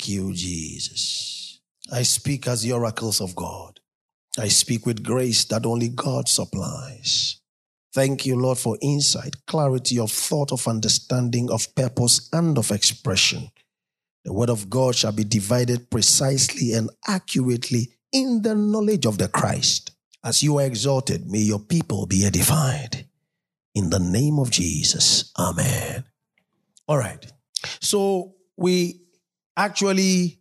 Thank you, Jesus. I speak as the oracles of God. I speak with grace that only God supplies. Thank you, Lord, for insight, clarity of thought, of understanding, of purpose, and of expression. The word of God shall be divided precisely and accurately in the knowledge of the Christ. As you are exalted, may your people be edified. In the name of Jesus. Amen. All right. So we actually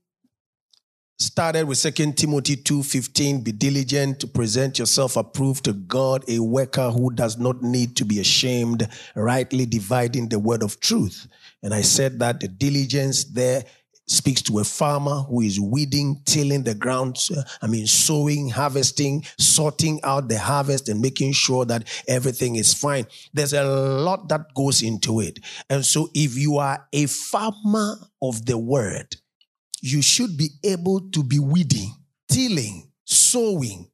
started with 2 Timothy 2:15 be diligent to present yourself approved to God a worker who does not need to be ashamed rightly dividing the word of truth. And I said that the diligence there speaks to a farmer who is weeding tilling the ground uh, I mean sowing harvesting sorting out the harvest and making sure that everything is fine there's a lot that goes into it and so if you are a farmer of the word you should be able to be weeding, tilling, sowing,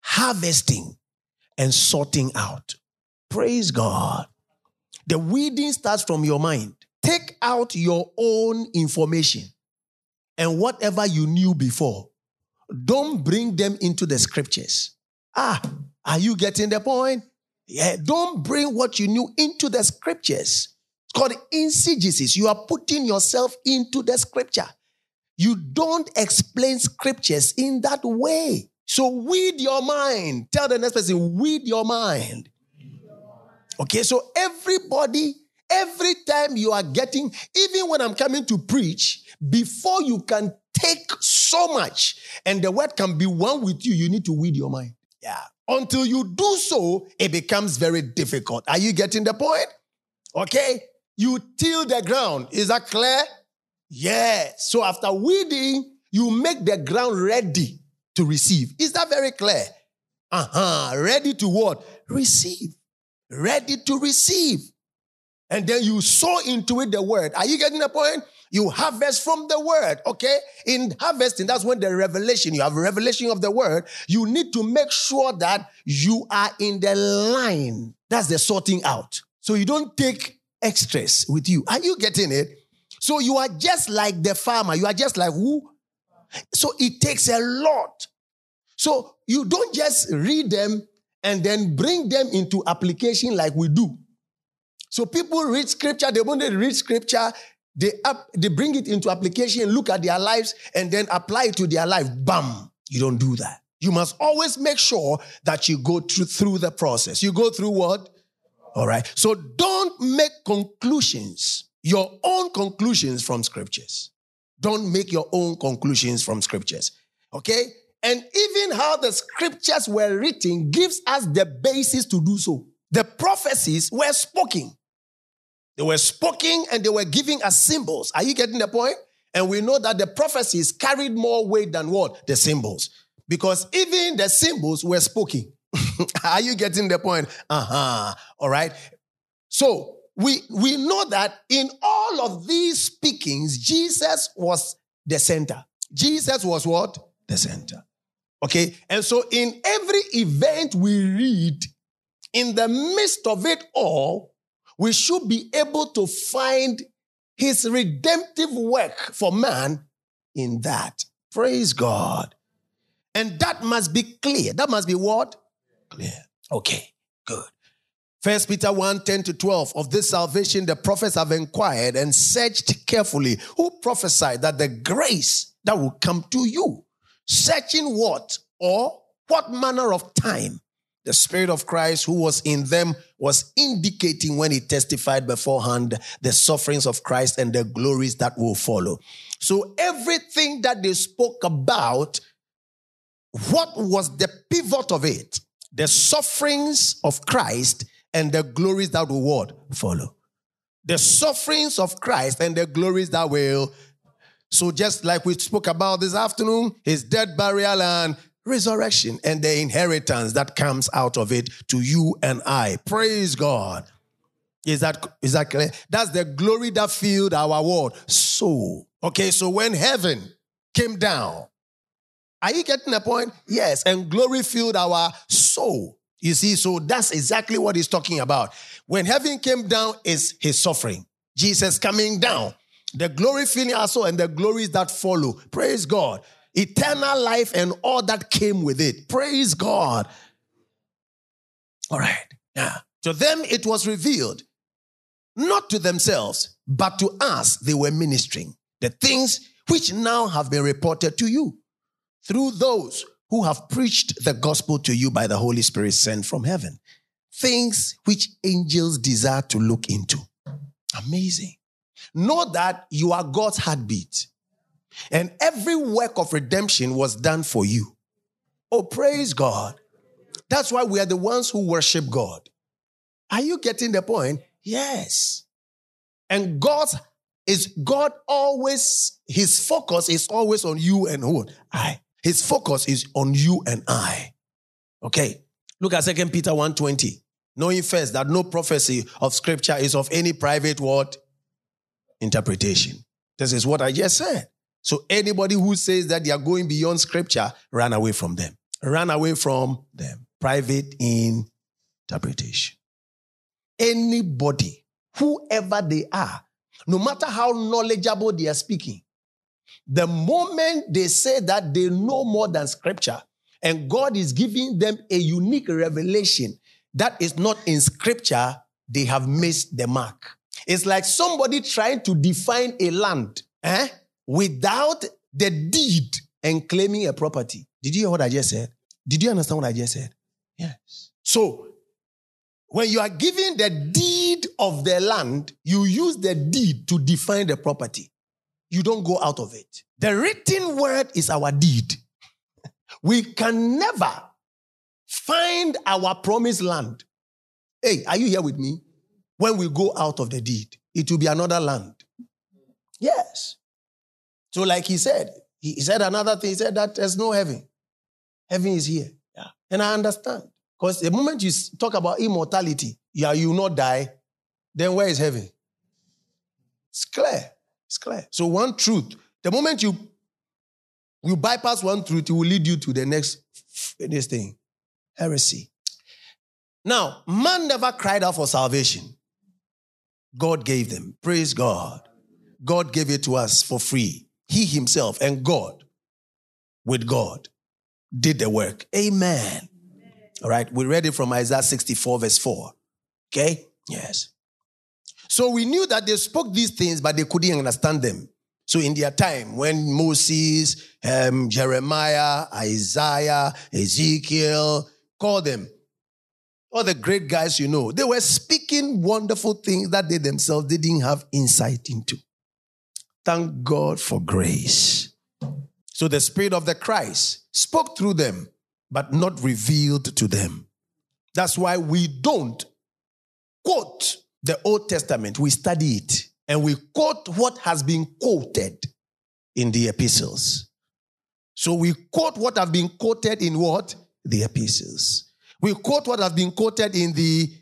harvesting, and sorting out. Praise God. The weeding starts from your mind. Out your own information and whatever you knew before. Don't bring them into the scriptures. Ah, are you getting the point? Yeah, don't bring what you knew into the scriptures. It's called eisegesis. You are putting yourself into the scripture. You don't explain scriptures in that way. So weed your mind. Tell the next person, weed your mind. Okay, so everybody, every time you are getting, even when I'm coming to preach, before you can take so much and the word can be one with you, you need to weed your mind. Yeah. Until you do so, it becomes very difficult. Are you getting the point? Okay. You till the ground. Is that clear? Yes. So after weeding, you make the ground ready to receive. Is that very clear? Uh-huh. Ready to what? Receive. Ready to receive. And then you sow into it the word. Are you getting the point? You harvest from the word, okay? In harvesting, that's when the revelation, you have a revelation of the word. You need to make sure that you are in the line. That's the sorting out. So you don't take extras with you. Are you getting it? So you are just like the farmer. You are just like who? So it takes a lot. So you don't just read them and then bring them into application like we do. So people read scripture, they want to read scripture, they up, they bring it into application, look at their lives, and then apply it to their life. Bam! You don't do that. You must always make sure that you go through, through the process. You go through what? All right. So don't make conclusions, your own conclusions from scriptures. Don't make your own conclusions from scriptures. Okay? And even how the scriptures were written gives us the basis to do so. The prophecies were spoken. They were spoken and they were giving us symbols. Are you getting the point? And we know that the prophecies carried more weight than what? The symbols. Because even the symbols were spoken. Are you getting the point? Uh-huh. All right. So we we know that in all of these speakings, Jesus was the center. Jesus was what? The center. Okay. And so in every event we read, in the midst of it all, we should be able to find his redemptive work for man in that. Praise God. And that must be clear. That must be what? Clear. Okay, good. First Peter 1 10 to 12. Of this salvation, the prophets have inquired and searched carefully who prophesied that the grace that will come to you. Searching what or what manner of time the Spirit of Christ who was in them was indicating when he testified beforehand the sufferings of Christ and the glories that will follow. So everything that they spoke about, what was the pivot of it? the sufferings of Christ and the glories that will what? Follow. The sufferings of Christ and the glories that will. So, just like we spoke about this afternoon, his death, burial, and resurrection, and the inheritance that comes out of it to you and I. Praise God. Is that is that clear? That's the glory that filled our world. So, Okay, so when heaven came down, are you getting the point? Yes, and glory filled our soul. You see, so that's exactly what he's talking about. When heaven came down, is his suffering. Jesus coming down. The glory filling our soul and the glories that follow. Praise God. Eternal life and all that came with it. Praise God. All right. Yeah. To them it was revealed, not to themselves, but to us they were ministering. The things which now have been reported to you through those who have preached the gospel to you by the Holy Spirit sent from heaven. Things which angels desire to look into. Amazing. Know that you are God's heartbeat. And every work of redemption was done for you. Oh, praise God. That's why we are the ones who worship God. Are you getting the point? Yes. And God is God always, his focus is always on you and who? I. His focus is on you and I. Okay. Look at Second Peter 1:20. Knowing first that no prophecy of scripture is of any private word interpretation. This is what I just said. So anybody who says that they are going beyond scripture, run away from them. Run away from them. Private interpretation. Anybody, whoever they are, no matter how knowledgeable they are speaking, the moment they say that they know more than scripture, and God is giving them a unique revelation that is not in scripture, they have missed the mark. It's like somebody trying to define a land eh, without the deed and claiming a property. Did you hear what I just said? Did you understand what I just said? Yes. So, when you are given the deed of the land, you use the deed to define the property you don't go out of it. The written word is our deed. We can never find our promised land. Hey, are you here with me? When we go out of the deed, it will be another land. Yes. So, like he said, he said another thing. He said that there's no heaven. Heaven is here. Yeah. And I understand. Because the moment you talk about immortality, yeah, you will not die, then where is heaven? It's clear. It's clear. So one truth, the moment you you bypass one truth, it will lead you to the next this thing. Heresy. Now, man never cried out for salvation. God gave them. Praise God. God gave it to us for free. He himself and God, with God, did the work. Amen. All right, we read it from Isaiah 64, verse 4. Okay? Yes. So we knew that they spoke these things, but they couldn't understand them. So in their time, when Moses, um, Jeremiah, Isaiah, Ezekiel called them, all the great guys you know, they were speaking wonderful things that they themselves didn't have insight into. Thank God for grace. So the Spirit of the Christ spoke through them, but not revealed to them. That's why we don't quote the Old Testament, we study it and we quote what has been quoted in the epistles. So we quote what have been quoted in what? The epistles. We quote what has been quoted in the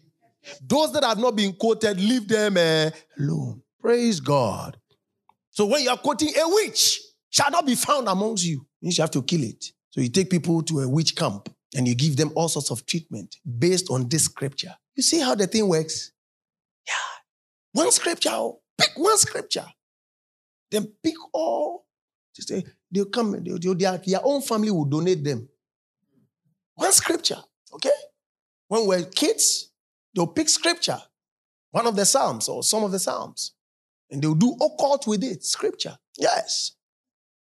those that have not been quoted, leave them alone. Praise God. So when you are quoting a witch shall not be found amongst you, you have to kill it. So you take people to a witch camp and you give them all sorts of treatment based on this scripture. You see how the thing works? Yeah. One scripture, oh, pick one scripture. Then pick all. They they'll come, they'll, they'll, their, their own family will donate them. One scripture, okay? When we're kids, they'll pick scripture, one of the Psalms or some of the Psalms, and they'll do occult with it, scripture. Yes.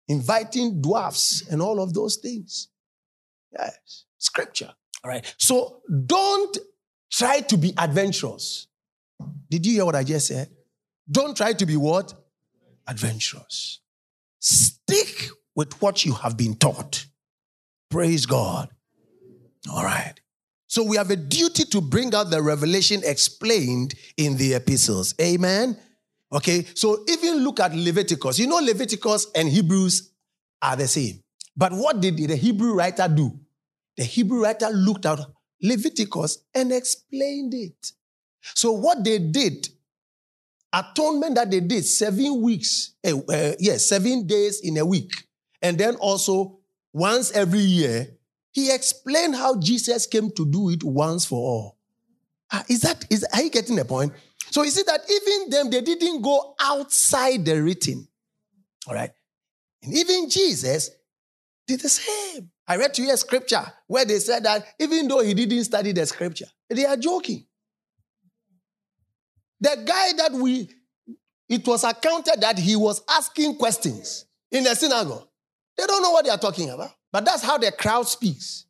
Inviting dwarfs and all of those things. Yes. Scripture. All right. So don't try to be adventurous. Did you hear what I just said? Don't try to be what? Adventurous. Stick with what you have been taught. Praise God. All right. So we have a duty to bring out the revelation explained in the epistles. Amen. Okay, so even look at Leviticus. You know, Leviticus and Hebrews are the same. But what did the Hebrew writer do? The Hebrew writer looked at Leviticus and explained it. So what they did, atonement that they did, seven weeks, uh, uh, yes, seven days in a week, and then also once every year, he explained how Jesus came to do it once for all. Uh, is that, is, are you getting the point? So you see that even them, they didn't go outside the written. All right. And even Jesus did the same. I read to you a scripture where they said that even though he didn't study the scripture, they are joking. The guy that we, it was accounted that he was asking questions in the synagogue. They don't know what they are talking about. But that's how the crowd speaks.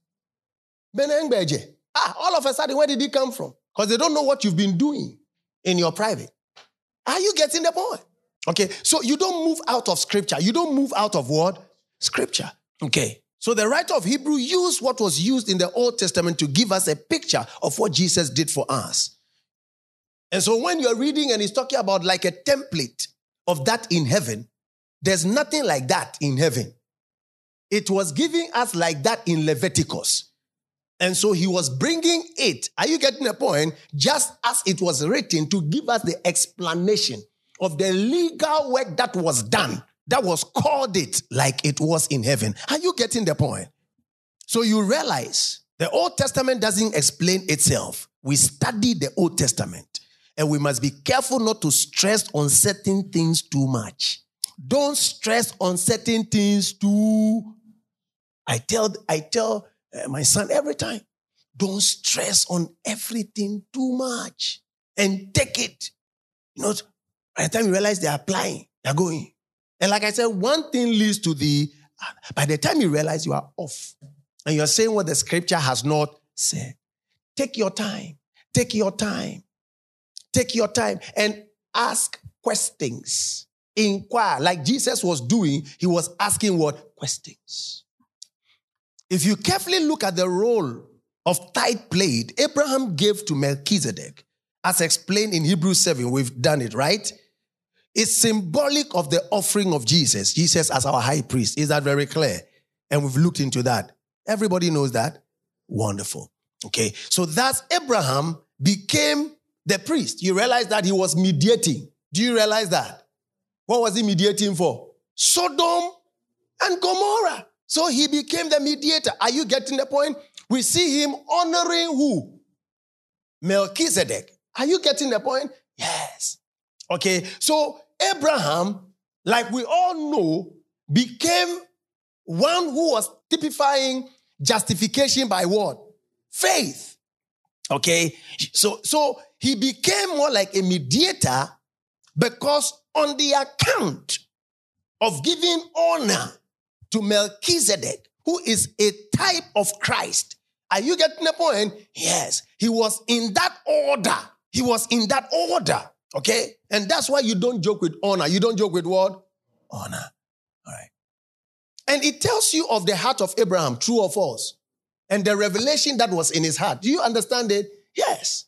Ah, all of a sudden, where did he come from? Because they don't know what you've been doing in your private. Are you getting the point? Okay, so you don't move out of scripture. You don't move out of what? Scripture. Okay. So the writer of Hebrew used what was used in the Old Testament to give us a picture of what Jesus did for us. And so when you're reading and he's talking about like a template of that in heaven, there's nothing like that in heaven. It was giving us like that in Leviticus. And so he was bringing it, are you getting the point? Just as it was written to give us the explanation of the legal work that was done, that was called it like it was in heaven. Are you getting the point? So you realize the Old Testament doesn't explain itself. We study the Old Testament and we must be careful not to stress on certain things too much. Don't stress on certain things too. I tell, I tell uh, my son every time, don't stress on everything too much and take it. You know, by the time you realize they're applying, they're going. And like I said, one thing leads to the, by the time you realize you are off and you're saying what the scripture has not said, take your time, take your time, take your time and ask questions. Inquire, like Jesus was doing, he was asking what? Questions. If you carefully look at the role of tithe played, Abraham gave to Melchizedek, as explained in Hebrews 7. We've done it, right? It's symbolic of the offering of Jesus, Jesus as our high priest. Is that very clear? And we've looked into that. Everybody knows that? Wonderful. Okay, so thus Abraham became the priest. You realize that he was mediating. Do you realize that? What was he mediating for? Sodom and Gomorrah. So he became the mediator. Are you getting the point? We see him honoring who? Melchizedek. Are you getting the point? Yes. Okay, so Abraham, like we all know, became one who was typifying justification by what? Faith. Okay, so so he became more like a mediator because on the account of giving honor to Melchizedek, who is a type of Christ. Are you getting the point? Yes. He was in that order. He was in that order. Okay? And that's why you don't joke with honor. You don't joke with what? Honor. All right. And it tells you of the heart of Abraham, true or false, and the revelation that was in his heart. Do you understand it? Yes.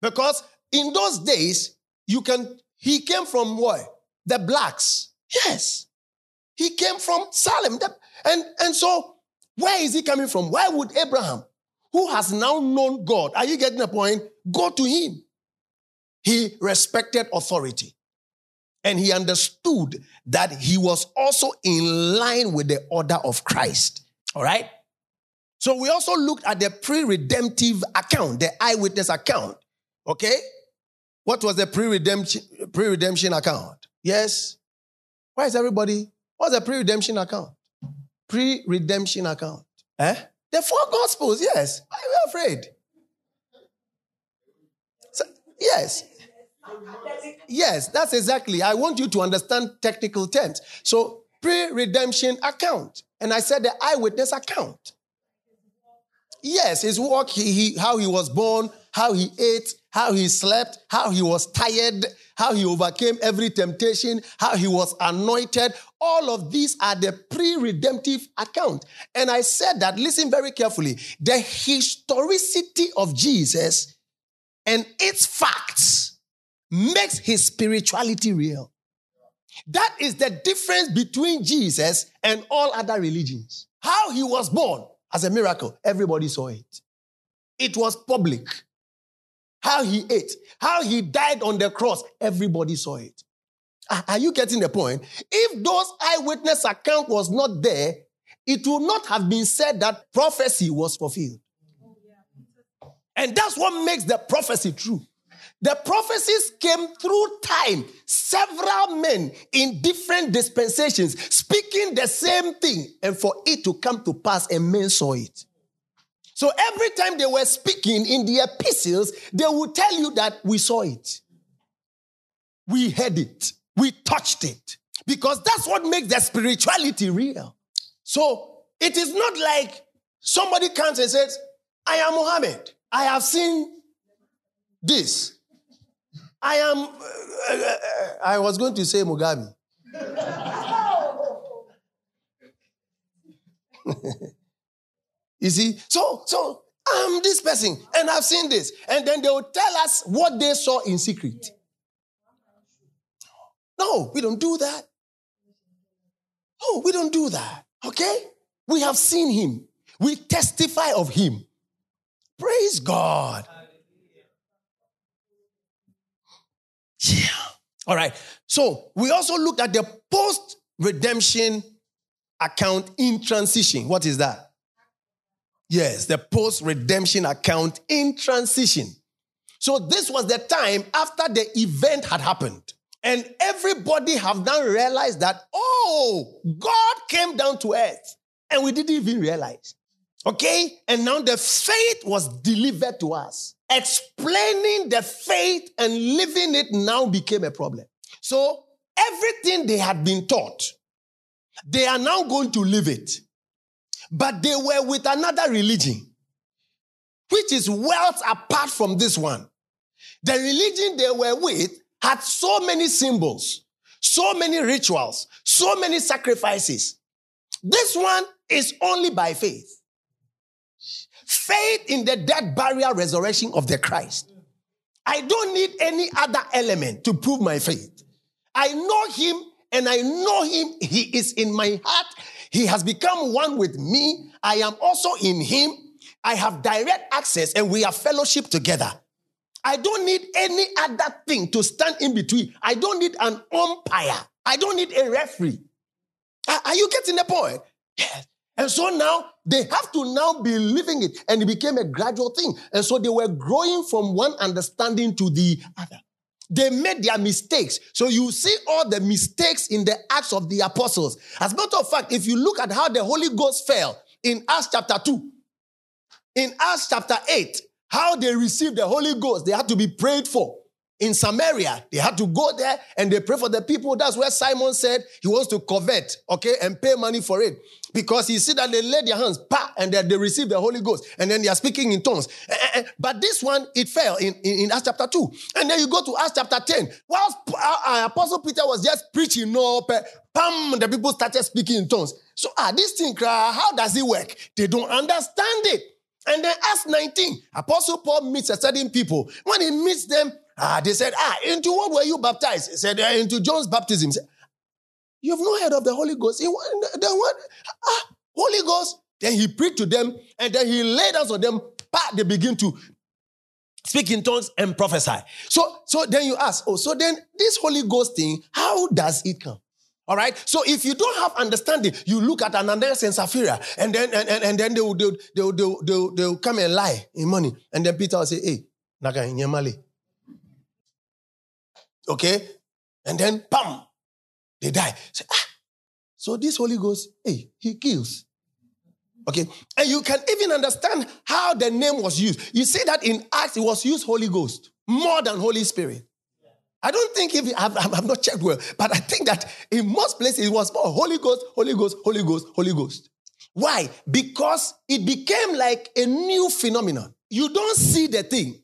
Because in those days, you can, he came from what? The blacks. Yes. He came from Salem. And, and so, where is he coming from? Why would Abraham, who has now known God, are you getting the point? Go to him. He respected authority. And he understood that he was also in line with the order of Christ. All right? So we also looked at the pre redemptive account, the eyewitness account. Okay? What was the pre redemption account? Yes? Why is everybody What's a pre-redemption account? Pre-redemption account. Eh? The four gospels, yes. Why are you afraid? So, yes. Yes, that's exactly. I want you to understand technical terms. So, pre-redemption account. And I said the eyewitness account. Yes, his walk, he, he, how he was born, how he ate, how he slept, how he was tired, how he overcame every temptation, how he was anointed. All of these are the pre redemptive account. And I said that, listen very carefully, the historicity of Jesus and its facts makes his spirituality real. That is the difference between Jesus and all other religions. How he was born as a miracle, everybody saw it. It was public. How he ate, how he died on the cross, everybody saw it. Ah, are you getting the point? If those eyewitness account was not there, it would not have been said that prophecy was fulfilled. And that's what makes the prophecy true. The prophecies came through time. Several men in different dispensations speaking the same thing, and for it to come to pass, and men saw it. So every time they were speaking in the epistles, they would tell you that we saw it. We heard it. We touched it. Because that's what makes the spirituality real. So it is not like somebody comes and says, I am Muhammad. I have seen this. I am, uh, uh, uh, I was going to say Mugabe. You see? So, so I'm this person and I've seen this. And then they will tell us what they saw in secret. No, we don't do that. No, we don't do that. Okay? We have seen him. We testify of him. Praise God. Yeah. All right. So we also looked at the post redemption account in transition. What is that? Yes, the post redemption account in transition. So this was the time after the event had happened. And everybody have now realized that, oh, God came down to earth. And we didn't even realize. Okay? And now the faith was delivered to us. Explaining the faith and living it now became a problem. So everything they had been taught, they are now going to live it. But they were with another religion, which is worlds apart from this one. The religion they were with had so many symbols, so many rituals, so many sacrifices. This one is only by faith. Faith in the death, burial, resurrection of the Christ. I don't need any other element to prove my faith. I know him and I know him. He is in my heart. He has become one with me. I am also in him. I have direct access and we have fellowship together. I don't need any other thing to stand in between. I don't need an umpire. I don't need a referee. Are you getting the point? Yes. And so now they have to now be living it, and it became a gradual thing. And so they were growing from one understanding to the other. They made their mistakes. So you see all the mistakes in the Acts of the Apostles. As a matter of fact, if you look at how the Holy Ghost fell in Acts chapter 2, in Acts chapter 8, how they received the Holy Ghost, they had to be prayed for in Samaria. They had to go there and they pray for the people. That's where Simon said he wants to covet, okay, and pay money for it. Because he see that they lay their hands, pa, and then they receive the Holy Ghost, and then they are speaking in tongues. Eh, eh, eh, but this one, it fell in, in, in Acts chapter 2. And then you go to Acts chapter 10. Whilst uh, uh, Apostle Peter was just preaching, no, pam, the people started speaking in tongues. So, ah, this thing, how does it work? They don't understand it. And then Acts 19, Apostle Paul meets a certain people. When he meets them, Ah, they said, ah, into what were you baptized? He said, into John's baptism. Said, You've not heard of the Holy Ghost. Then what? Ah, Holy Ghost. Then he preached to them, and then he laid hands on them. They begin to speak in tongues and prophesy. So, so then you ask, oh, so then this Holy Ghost thing, how does it come? All right. So if you don't have understanding, you look at Ananias and Sapphira, and then and, and, and then they will, they will, they will, they will, they will come and lie in money. And then Peter will say, Hey, Naga Nyamale. Okay? And then, bam, they die. Say, ah. So this Holy Ghost, hey, he kills. Okay? And you can even understand how the name was used. You see that in Acts, it was used Holy Ghost more than Holy Spirit. I don't think if I've, I've not checked well, but I think that in most places it was more Holy Ghost, Holy Ghost, Holy Ghost, Holy Ghost. Why? Because it became like a new phenomenon. You don't see the thing,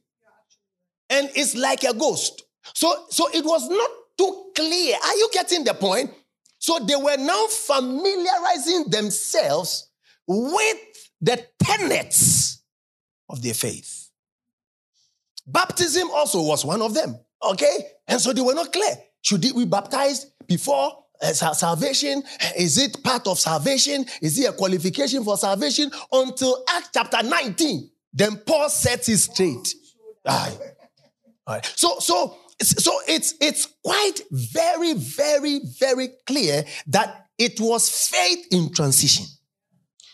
and it's like a ghost. So, so it was not too clear. Are you getting the point? So they were now familiarizing themselves with the tenets of their faith. Baptism also was one of them. Okay? And so they were not clear. Should we baptize before uh, salvation? Is it part of salvation? Is it a qualification for salvation? Until Acts chapter 19, then Paul sets it straight. Aye. All right. So, so, so it's it's quite very, very, very clear that it was faith in transition.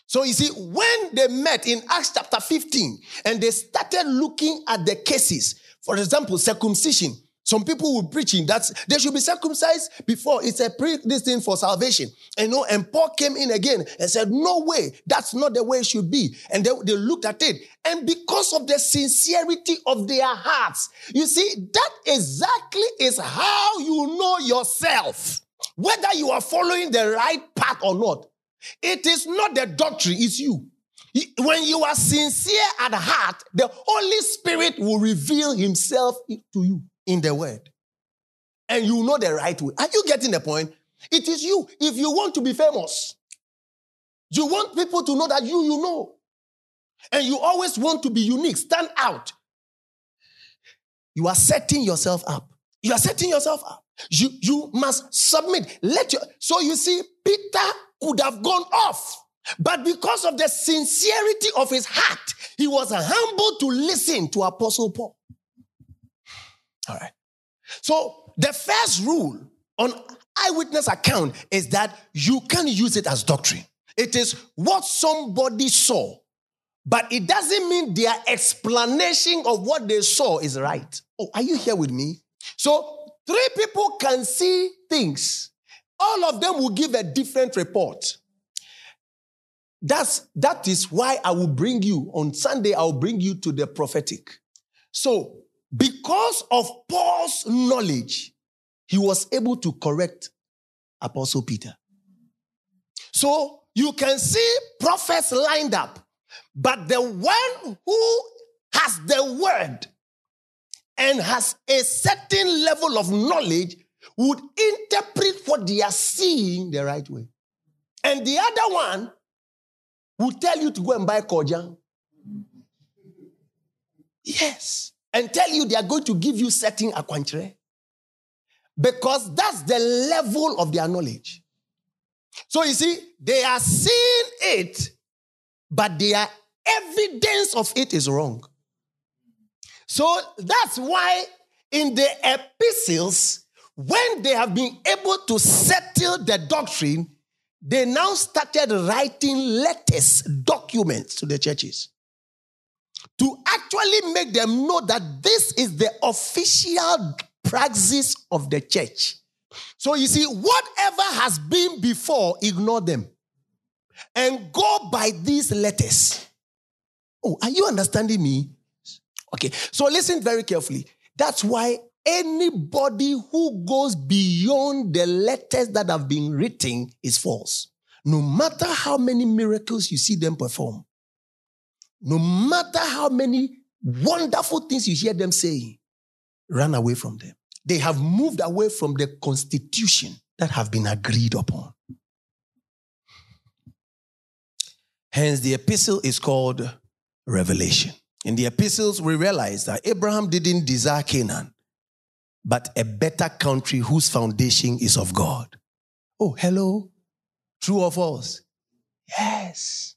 So you see, when they met in Acts chapter 15 and they started looking at the cases, for example, circumcision, some people were preaching that they should be circumcised before it's a pre this thing for salvation. And you know, and Paul came in again and said, No way, that's not the way it should be. And they, they looked at it. And because of the sincerity of their hearts, you see, that exactly is how you know yourself, whether you are following the right path or not. It is not the doctrine, it's you. When you are sincere at heart, the Holy Spirit will reveal himself to you in the word. And you know the right way. Are you getting the point? It is you. If you want to be famous, you want people to know that you, you know. And you always want to be unique, stand out. You are setting yourself up. You are setting yourself up. You, you must submit. Let your, so you see, Peter could have gone off. But because of the sincerity of his heart, he was humble to listen to Apostle Paul. All right. So the first rule on eyewitness account is that you can use it as doctrine. It is what somebody saw, but it doesn't mean their explanation of what they saw is right. Oh, are you here with me? So three people can see things. All of them will give a different report. That's that is why I will bring you on Sunday. I will bring you to the prophetic. So because of Paul's knowledge, he was able to correct Apostle Peter. So you can see prophets lined up, but the one who has the word and has a certain level of knowledge would interpret what they are seeing the right way. And the other one would tell you to go and buy Kojang. Yes and tell you they are going to give you certain aquantre because that's the level of their knowledge. So you see, they are seeing it, but their evidence of it is wrong. So that's why in the epistles, when they have been able to settle the doctrine, they now started writing letters, documents to the churches to actually make them know that this is the official praxis of the church. So you see, whatever has been before, ignore them and go by these letters. Oh, are you understanding me? Okay, so listen very carefully. That's why anybody who goes beyond the letters that have been written is false. No matter how many miracles you see them perform, no matter how many wonderful things you hear them saying, run away from them. They have moved away from the constitution that have been agreed upon. Hence, the epistle is called Revelation. In the epistles, we realize that Abraham didn't desire Canaan, but a better country whose foundation is of God. Oh, hello? True or false? Yes.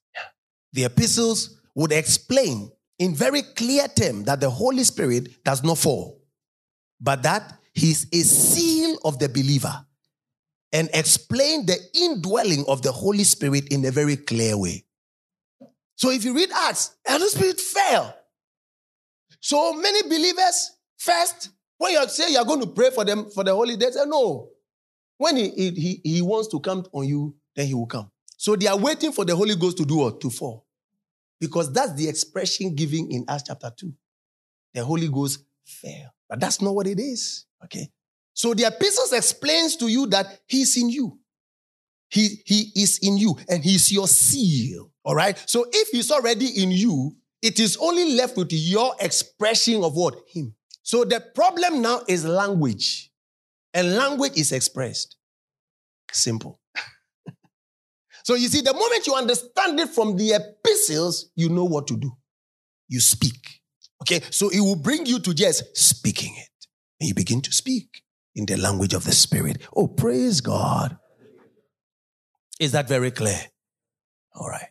The epistles would explain in very clear terms that the Holy Spirit does not fall, but that he's a seal of the believer and explain the indwelling of the Holy Spirit in a very clear way. So if you read Acts, the Holy Spirit fell. So many believers, first, when you say you're going to pray for them for the Holy Day, say no. When he, he, he wants to come on you, then he will come. So they are waiting for the Holy Ghost to do what? To fall. Because that's the expression given in Acts chapter 2. The Holy Ghost fell. But that's not what it is. Okay. So the epistles explains to you that he's in you. He, he is in you and he's your seal. All right. So if he's already in you, it is only left with your expression of what? Him. So the problem now is language. And language is expressed. Simple. So you see, the moment you understand it from the epistles, you know what to do. You speak. Okay, so it will bring you to just speaking it. And you begin to speak in the language of the Spirit. Oh, praise God. Is that very clear? All right.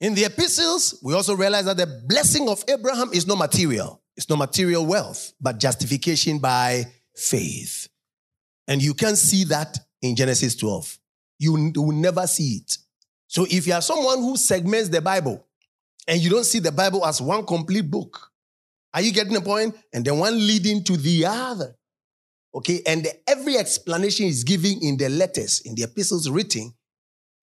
In the epistles, we also realize that the blessing of Abraham is not material. It's not material wealth, but justification by faith. And you can see that in Genesis 12. You will never see it. So if you are someone who segments the Bible and you don't see the Bible as one complete book, are you getting the point? And then one leading to the other. Okay, and every explanation is given in the letters, in the epistles written.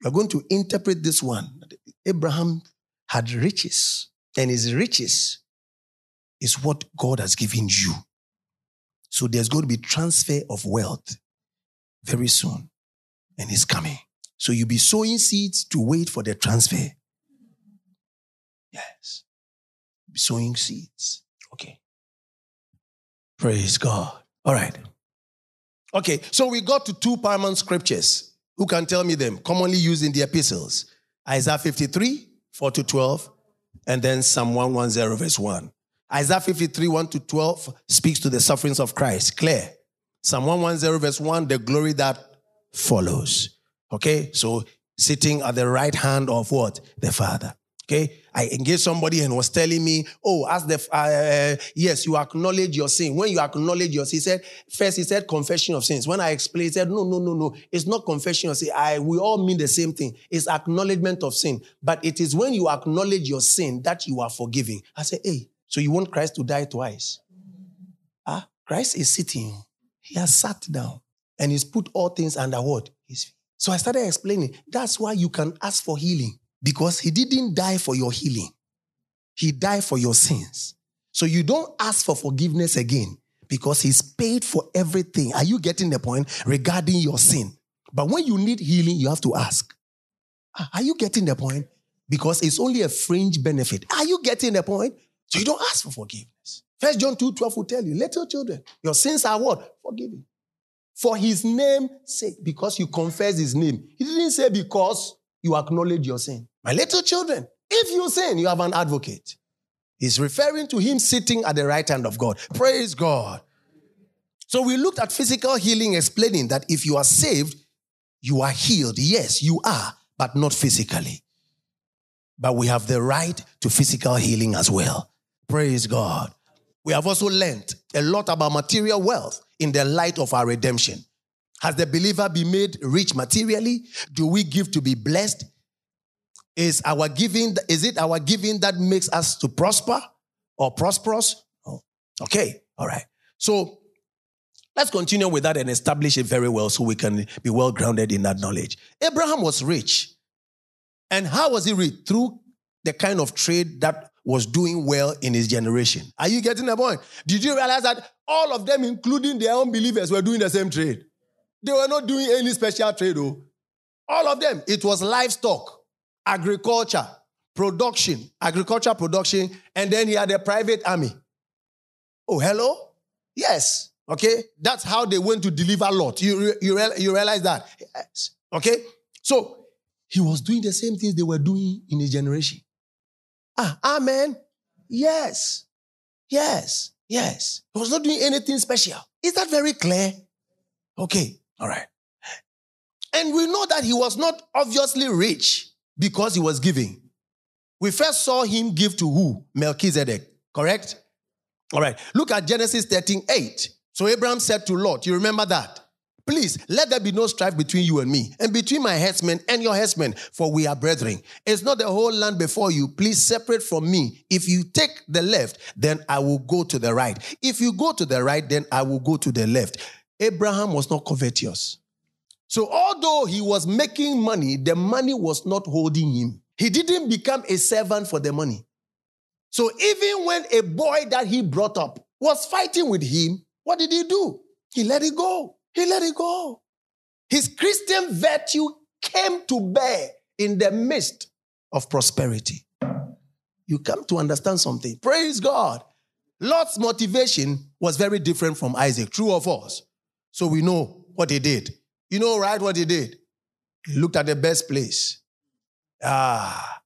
You're going to interpret this one. Abraham had riches, and his riches is what God has given you. So there's going to be transfer of wealth very soon, and it's coming. So you'll be sowing seeds to wait for the transfer. Yes. Sowing seeds. Okay. Praise God. All right. Okay, so we got to two paramount scriptures. Who can tell me them? Commonly used in the epistles Isaiah 53, 4 to 12, and then Psalm 110, verse 1. Isaiah 53, 1 to 12 speaks to the sufferings of Christ. Clear. Psalm 110, verse 1, the glory that follows. Okay, so sitting at the right hand of what? The Father. Okay, I engaged somebody and was telling me, "Oh, as the uh, yes, you acknowledge your sin. When you acknowledge your sin, he said first he said confession of sins. When I explained, he said, "No, no, no, no. It's not confession of sin. I we all mean the same thing. It's acknowledgement of sin. But it is when you acknowledge your sin that you are forgiving. I said, "Hey, so you want Christ to die twice? Ah, Christ is sitting. He has sat down and he's put all things under what his feet. So I started explaining. That's why you can ask for healing." Because he didn't die for your healing, he died for your sins. So you don't ask for forgiveness again because he's paid for everything. Are you getting the point regarding your sin? But when you need healing, you have to ask. Ah, are you getting the point? Because it's only a fringe benefit. Are you getting the point? So you don't ask for forgiveness. First John 2 12 will tell you, little children, your sins are what? Forgiven. For his name's sake, because you confess his name. He didn't say because you acknowledge your sin. My little children, if you sin, you have an advocate. He's referring to him sitting at the right hand of God. Praise God. So we looked at physical healing, explaining that if you are saved, you are healed. Yes, you are, but not physically. But we have the right to physical healing as well. Praise God. We have also learned a lot about material wealth in the light of our redemption. Has the believer been made rich materially? Do we give to be blessed? Is our giving, is it our giving that makes us to prosper or prosperous? Oh, okay, all right. So let's continue with that and establish it very well so we can be well grounded in that knowledge. Abraham was rich. And how was he rich? Through the kind of trade that was doing well in his generation. Are you getting the point? Did you realize that all of them, including their own believers, were doing the same trade? They were not doing any special trade, though. All of them. It was livestock, agriculture, production, agriculture production, and then he had a private army. Oh, hello? Yes. Okay. That's how they went to deliver Lot. You, you, you realize that? Yes. Okay. So he was doing the same things they were doing in his generation. Ah, amen. Yes. Yes. Yes. He was not doing anything special. Is that very clear? Okay. All right. And we know that he was not obviously rich because he was giving. We first saw him give to who? Melchizedek, correct? All right. Look at Genesis 13 8. So Abraham said to Lot, you remember that? Please, let there be no strife between you and me, and between my headsmen and your headsmen, for we are brethren. It's not the whole land before you. Please separate from me. If you take the left, then I will go to the right. If you go to the right, then I will go to the left. Abraham was not covetous. So, although he was making money, the money was not holding him. He didn't become a servant for the money. So, even when a boy that he brought up was fighting with him, what did he do? He let it go. He let it go. His Christian virtue came to bear in the midst of prosperity. You come to understand something. Praise God. Lot's motivation was very different from Isaac. True or false? So we know what he did. You know, right, what he did? He looked at the best place. Ah,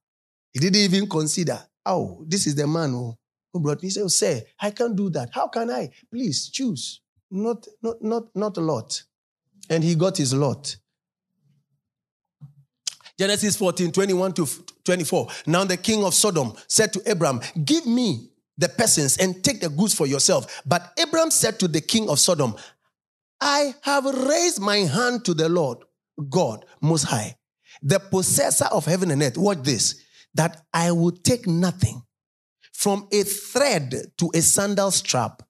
he didn't even consider, oh, this is the man who, who brought me. He said, oh, Sir, I can't do that. How can I? Please choose. Not, not, not, not a lot. And he got his lot. Genesis 14, 21 to 24. Now the king of Sodom said to Abram, Give me the persons and take the goods for yourself. But Abram said to the king of Sodom, I have raised my hand to the Lord God Most High, the possessor of heaven and earth. Watch this that I will take nothing from a thread to a sandal strap,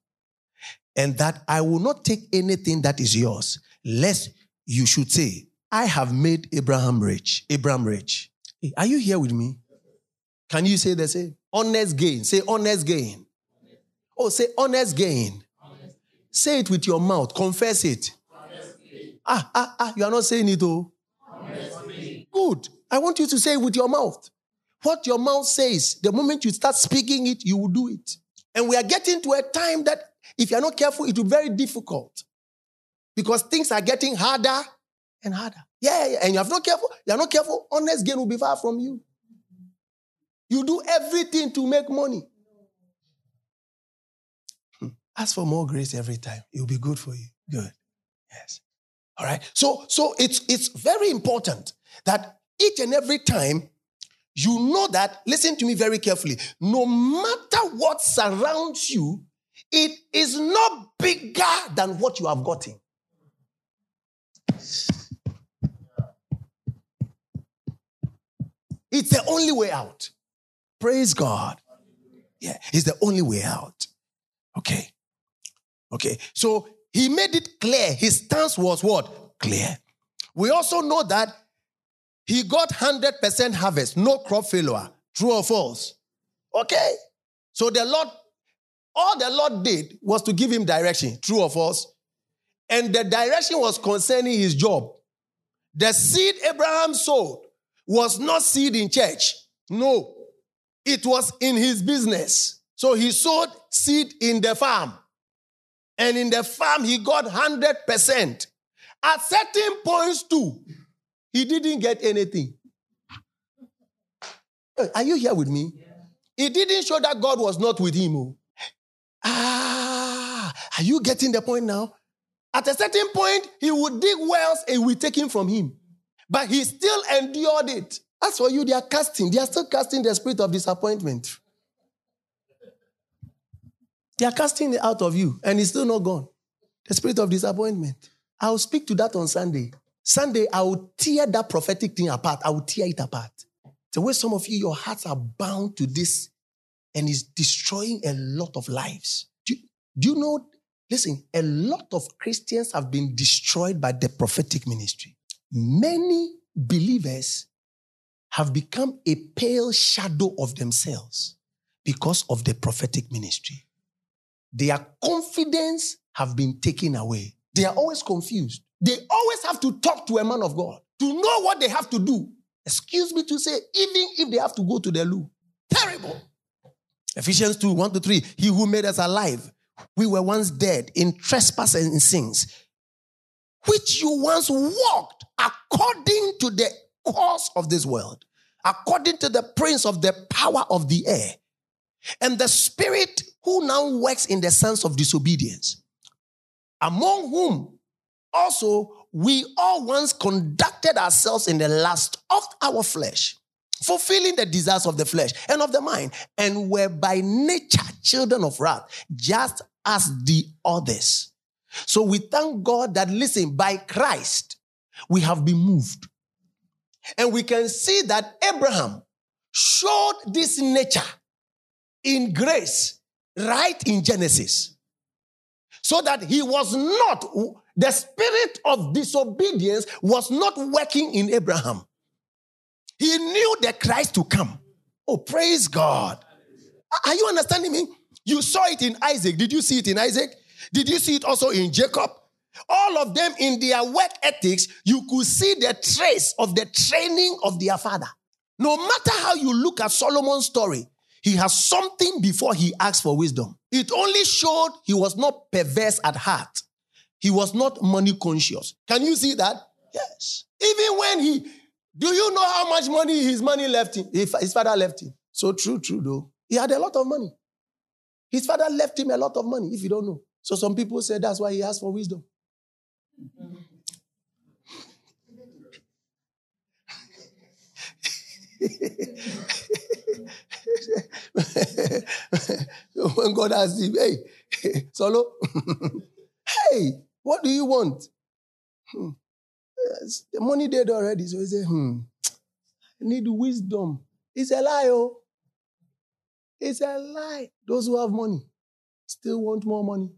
and that I will not take anything that is yours, lest you should say, I have made Abraham rich. Abraham rich. Hey, are you here with me? Can you say the same? Honest gain. Say honest gain. Oh, say honest gain. Say it with your mouth. Confess it. Ah, ah, ah, you are not saying it, oh. Good. I want you to say it with your mouth. What your mouth says, the moment you start speaking it, you will do it. And we are getting to a time that if you are not careful, it will be very difficult. Because things are getting harder and harder. Yeah, yeah, and you have not careful, you are not careful, honest gain will be far from you. You do everything to make money. Hmm. Ask for more grace every time. It will be good for you. Good. Yes. All right. So, so it's it's very important that each and every time you know that, listen to me very carefully, no matter what surrounds you, it is not bigger than what you have gotten. It's the only way out. Praise God. Yeah, it's the only way out. Okay. Okay. So he made it clear. His stance was what? Clear. We also know that he got 100% harvest, no crop failure. True or false? Okay. So the Lord, all the Lord did was to give him direction. True or false? And the direction was concerning his job. The seed Abraham sowed was not seed in church. No. It was in his business. So he sowed seed in the farm. And in the farm, he got 100%. At certain points, too, he didn't get anything. Are you here with me? He didn't show that God was not with him. Oh. Ah, are you getting the point now? At a certain point, he would dig wells and we take him from him. But he still endured it. As for you, they are casting. They are still casting the spirit of disappointment. They are casting it out of you, and it's still not gone. The spirit of disappointment. I'll speak to that on Sunday. Sunday, I will tear that prophetic thing apart. I will tear it apart. The way some of you, your hearts are bound to this and is destroying a lot of lives. Do, do you know? Listen, a lot of Christians have been destroyed by the prophetic ministry. Many believers have become a pale shadow of themselves because of the prophetic ministry. Their confidence have been taken away. They are always confused. They always have to talk to a man of God to know what they have to do. Excuse me to say, even if they have to go to the loo. Terrible. Ephesians 2 1 to 3. He who made us alive, we were once dead in trespasses and sins, which you once walked according to the course of this world, according to the prince of the power of the air, and the spirit who now works in the sense of disobedience, among whom also we all once conducted ourselves in the lust of our flesh, fulfilling the desires of the flesh and of the mind, and were by nature children of wrath, just as the others. So we thank God that, listen, by Christ, we have been moved. And we can see that Abraham showed this nature in grace right in Genesis. So that he was not, the spirit of disobedience was not working in Abraham. He knew the Christ to come. Oh, praise God. Are you understanding me? You saw it in Isaac. Did you see it in Isaac? Did you see it also in Jacob? All of them in their work ethics, you could see the trace of the training of their father. No matter how you look at Solomon's story, He has something before he asks for wisdom. It only showed he was not perverse at heart. He was not money conscious. Can you see that? Yes. Even when he, do you know how much money his money left him? His father left him. So true, true though. He had a lot of money. His father left him a lot of money, if you don't know. So some people say that's why he asked for wisdom. when God asked him, hey, Solo, hey, what do you want? Hmm. The money dead already. So he said, hmm, I need wisdom. It's a lie, oh. It's a lie. Those who have money still want more money.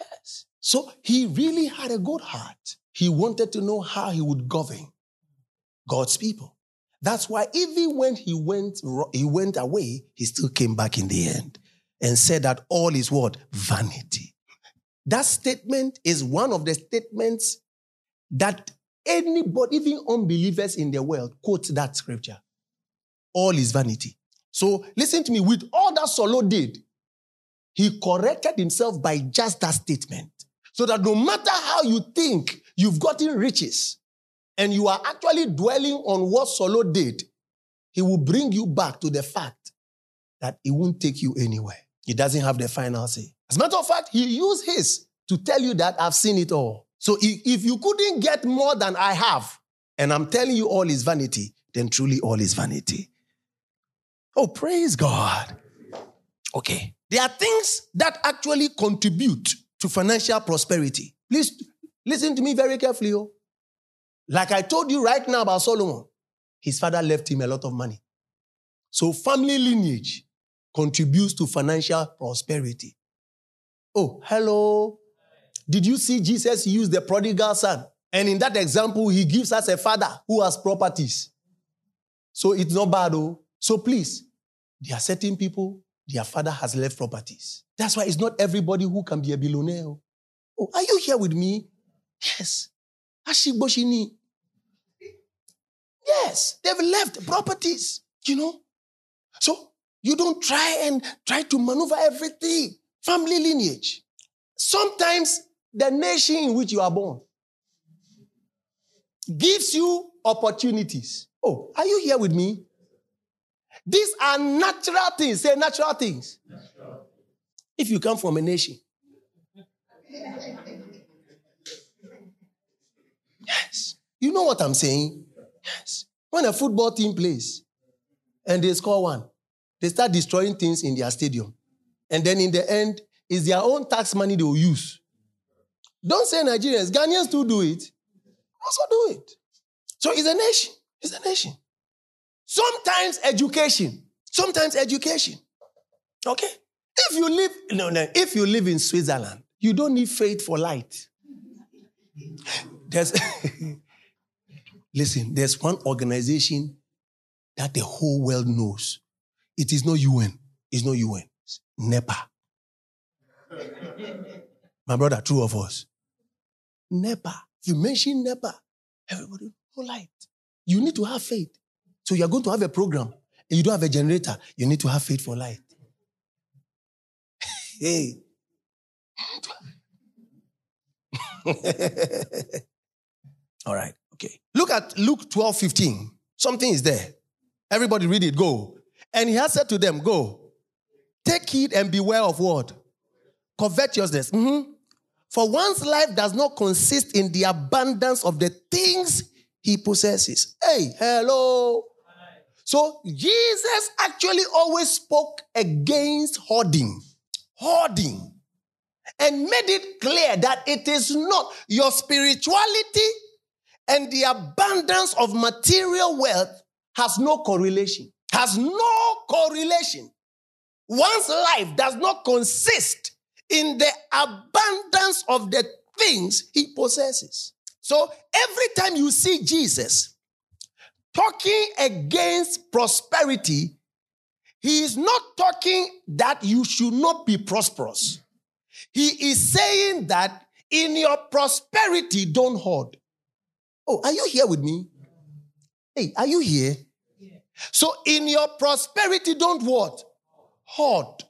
Yes. So he really had a good heart. He wanted to know how he would govern God's people. That's why even when he went, he went away, he still came back in the end and said that all is what? Vanity. That statement is one of the statements that anybody, even unbelievers in the world, quote that scripture. All is vanity. So listen to me, with all that Solo did, he corrected himself by just that statement. So that no matter how you think you've gotten riches, and you are actually dwelling on what Solo did, he will bring you back to the fact that it won't take you anywhere. He doesn't have the final say. As a matter of fact, he used his to tell you that I've seen it all. So if you couldn't get more than I have, and I'm telling you all is vanity, then truly all is vanity. Oh, praise God. Okay. There are things that actually contribute to financial prosperity. Please listen to me very carefully. Oh. Like I told you right now about Solomon, his father left him a lot of money. So family lineage contributes to financial prosperity. Oh, hello. Did you see Jesus use the prodigal son? And in that example, he gives us a father who has properties. So it's not bad, oh. So please, there are certain people, their father has left properties. That's why it's not everybody who can be a billionaire. Oh, oh are you here with me? Yes. Ashiboshini. Yes, they've left properties, you know. So you don't try and try to maneuver everything. Family lineage. Sometimes the nation in which you are born gives you opportunities. Oh, are you here with me? These are natural things. Say natural things. Natural. If you come from a nation. Yes. You know what I'm saying? Yes. When a football team plays and they score one, they start destroying things in their stadium. And then in the end, it's their own tax money they will use. Don't say Nigerians, Ghanaians too do it. Also do it. So it's a nation. It's a nation. Sometimes education. Sometimes education. Okay? If you live, no, no, if you live in Switzerland, you don't need faith for light. There's Listen, there's one organization that the whole world knows. It is not UN. It's not UN. It's NEPA. My brother, two of us. NEPA. You mention NEPA, everybody no light. You need to have faith. So you're going to have a program and you don't have a generator. You need to have faith for light. hey. All right. Okay. Look at Luke 12, 15. Something is there. Everybody read it. Go. And he has said to them, Go. Take heed and beware of what? Covetousness. Mm-hmm. For one's life does not consist in the abundance of the things he possesses. Hey, hello. So Jesus actually always spoke against hoarding. Hoarding. And made it clear that it is not your spirituality and the abundance of material wealth has no correlation. Has no correlation. One's life does not consist in the abundance of the things he possesses. So every time you see Jesus talking against prosperity, he is not talking that you should not be prosperous. He is saying that in your prosperity, don't hoard. Oh, are you here with me? Hey, are you here? So in your prosperity, don't what? Hoard.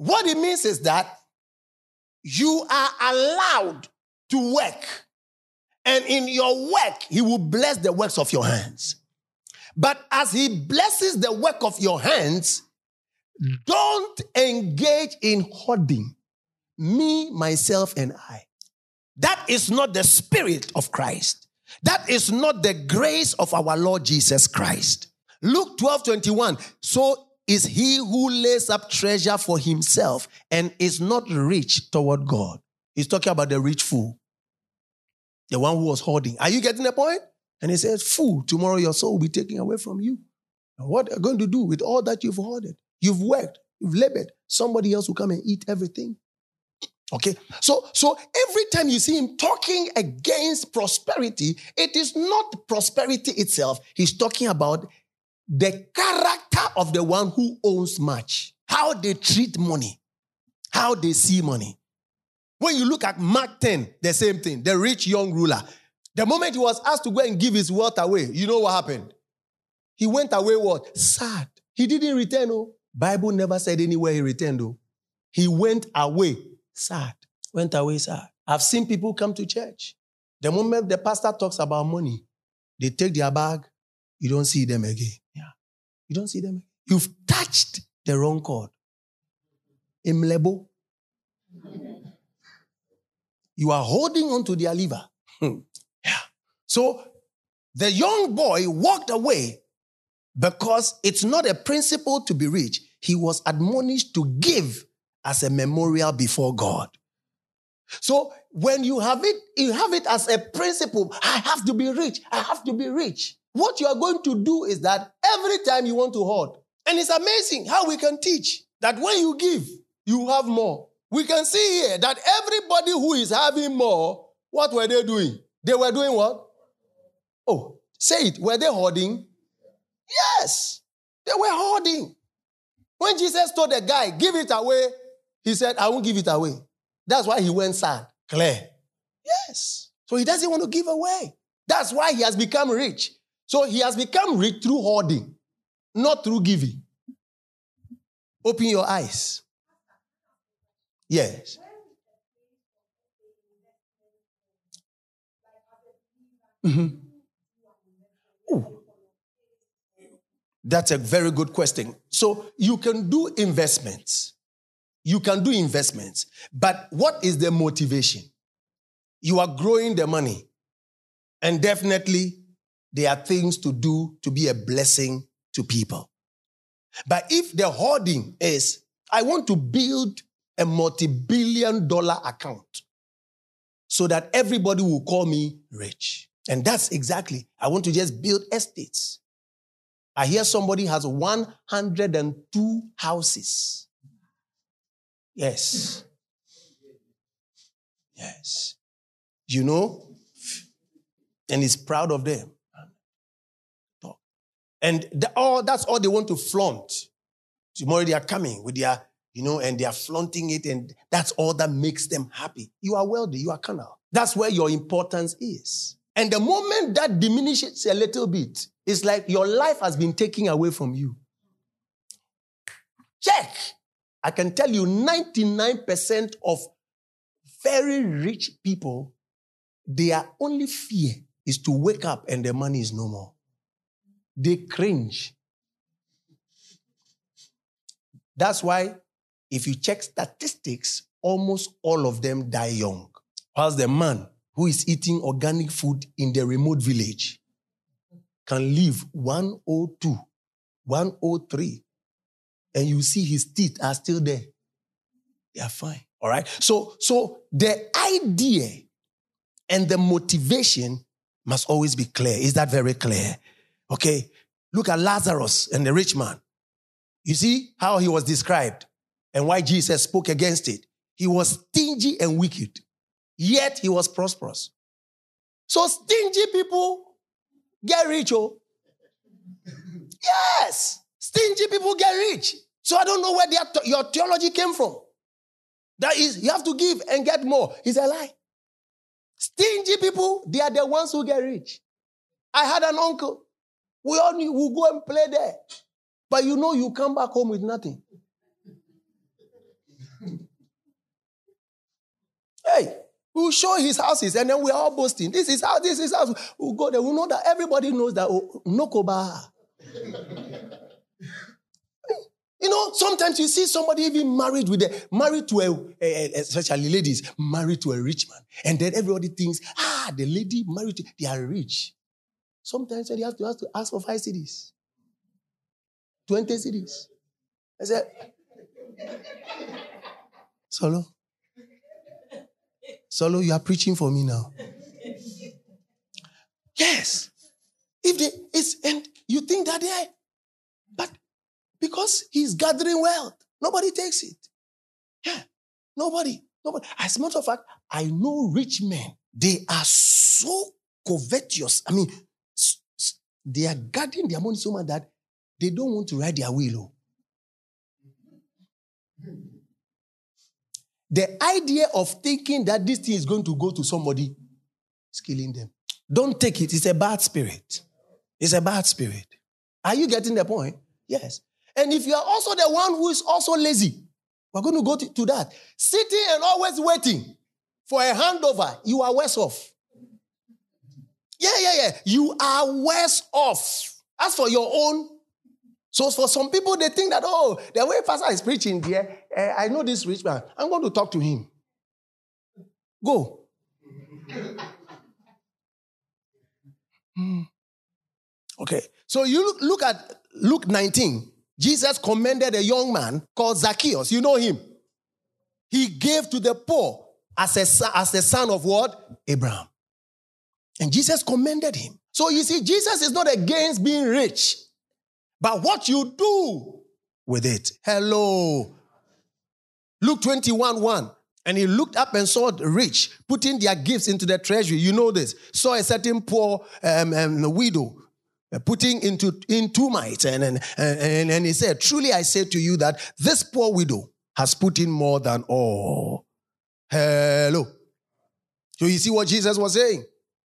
What it means is that you are allowed to work. And in your work, he will bless the works of your hands. But as he blesses the work of your hands, don't engage in hoarding. Me, myself, and I. That is not the spirit of Christ. That is not the grace of our Lord Jesus Christ. Luke 12 21. So is he who lays up treasure for himself and is not rich toward God. He's talking about the rich fool, the one who was hoarding. Are you getting the point? And he says, Fool, tomorrow your soul will be taken away from you. What are you going to do with all that you've hoarded? You've worked, you've labored. Somebody else will come and eat everything. Okay, so so every time you see him talking against prosperity, it is not prosperity itself. He's talking about the character of the one who owns much, how they treat money, how they see money. When you look at Mark 10, the same thing, the rich young ruler. The moment he was asked to go and give his wealth away, you know what happened? He went away what? Sad. He didn't return. Oh. Bible never said anywhere he returned. Oh. He went away sad. Went away sad. I've seen people come to church. The moment the pastor talks about money, they take their bag, you don't see them again. You don't see them. You've touched the wrong chord. Imlebo. You are holding on to their liver. Hmm. yeah. So the young boy walked away because it's not a principle to be rich. He was admonished to give as a memorial before God. So when you have it, you have it as a principle. I have to be rich. I have to be rich. What you are going to do is that every time you want to hoard, and it's amazing how we can teach that when you give, you have more. We can see here that everybody who is having more, what were they doing? They were doing what? Oh, say it. Were they hoarding? Yes, they were hoarding. When Jesus told the guy, give it away, he said, I won't give it away. That's why he went sad. Clear. Yes. So he doesn't want to give away. That's why he has become rich. So he has become rich through hoarding, not through giving. Open your eyes. Yes. Mm-hmm. That's a very good question. So you can do investments. You can do investments, but what is the motivation? You are growing the money, and definitely there are things to do to be a blessing to people. But if the hoarding is, I want to build a multi billion dollar account so that everybody will call me rich. And that's exactly, I want to just build estates. I hear somebody has 102 houses. Yes. Yes. You know? And he's proud of them. And the, oh, that's all they want to flaunt. Tomorrow they are coming with their, you know, and they are flaunting it, and that's all that makes them happy. You are wealthy, you are carnal. That's where your importance is. And the moment that diminishes a little bit, it's like your life has been taken away from you. Check. I can tell you 99% of very rich people, their only fear is to wake up and their money is no more. They cringe. That's why, if you check statistics, almost all of them die young. Whilst the man who is eating organic food in the remote village can live 102, 103, and you see his teeth are still there. They are fine. All right. So, so the idea and the motivation must always be clear. Is that very clear? Okay. Look at Lazarus and the rich man. You see how he was described and why Jesus spoke against it. He was stingy and wicked, yet he was prosperous. So stingy people get rich, oh. Yes. Stingy people get rich. So I don't know where your theology came from. That is, you have to give and get more. It's a lie. Stingy people, they are the ones who get rich. I had an uncle. We all knew we'll go and play there. But you know, you come back home with nothing. hey, we'll show his houses and then we're all boasting. This is how this is house. We'll go there. We know that everybody knows that oh, no koba. You know, sometimes you see somebody even married with a married to a, a, a, especially ladies married to a rich man, and then everybody thinks, ah, the lady married to they are rich. Sometimes they have to, to ask for five cedis, twenty cedis. I said, Solo, Solo, you are preaching for me now. Yes, if they it's and you think that they, but because he's gathering wealth. Nobody takes it. Yeah. Nobody. Nobody. As a matter of fact, I know rich men. They are so covetous. I mean, they are guarding their money so much that they don't want to ride their wheel. Oh. The idea of thinking that this thing is going to go to somebody is killing them. Don't take it. It's a bad spirit. It's a bad spirit. Are you getting the point? Yes. And if you are also the one who is also lazy, we're going to go to, to that. Sitting and always waiting for a handover, you are worse off. Yeah, yeah, yeah. You are worse off. As for your own, so for some people, they think that, oh, the way pastor is preaching there, uh, I know this rich man. I'm going to talk to him. Go. Hmm. Okay. So you look, look at Luke 19. Jesus commended a young man called Zacchaeus. You know him. He gave to the poor as a, as the son of what? Abraham. And Jesus commended him. So you see, Jesus is not against being rich, but what you do with it. Hello. Luke 21 1. And he looked up and saw the rich putting their gifts into the treasury. You know this. Saw a certain poor um, um, widow uh, putting into in two mites. And, and, and, and he said, Truly I say to you that this poor widow has put in more than all. Hello. So you see what Jesus was saying?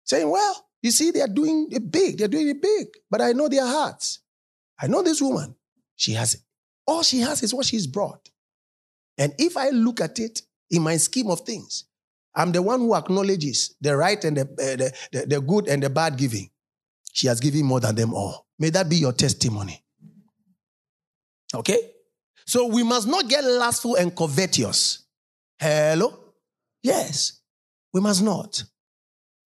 Saying, Well, you see, they're doing it big, they're doing it big, but I know their hearts. I know this woman. She has all she has is what she's brought. And if I look at it in my scheme of things, I'm the one who acknowledges the right and the, uh, the, the, the good and the bad giving. She has given more than them all. May that be your testimony. Okay? So we must not get lustful and covetous. Hello? Yes, we must not.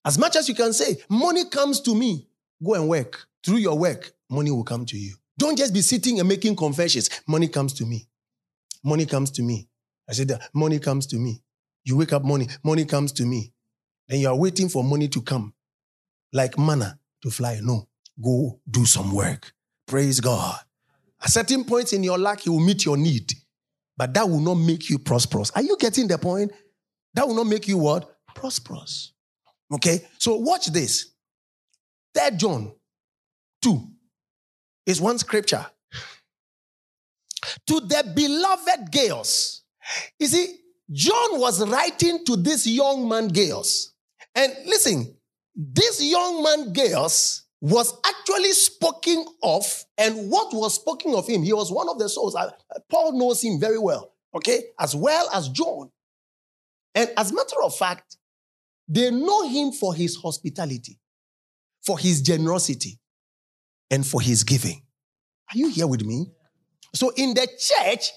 As much as you can say, money comes to me, go and work. Through your work, money will come to you. Don't just be sitting and making confessions. Money comes to me. Money comes to me. I said, money comes to me. You wake up, money, money comes to me. Then you are waiting for money to come. Like manna to fly. No, go do some work. Praise God. At certain points in your life, He will meet your need, but that will not make you prosperous. Are you getting the point? That will not make you what? Prosperous. Okay, so watch this. Third John 2 is one scripture. To the beloved Gaius. You see, John was writing to this young man Gaius. And listen, this young man, Gaius, was actually spoken of, and what was spoken of him, he was one of the souls. Uh, Paul knows him very well, okay, as well as John. And as a matter of fact, they know him for his hospitality, for his generosity, and for his giving. Are you here with me? So in the church,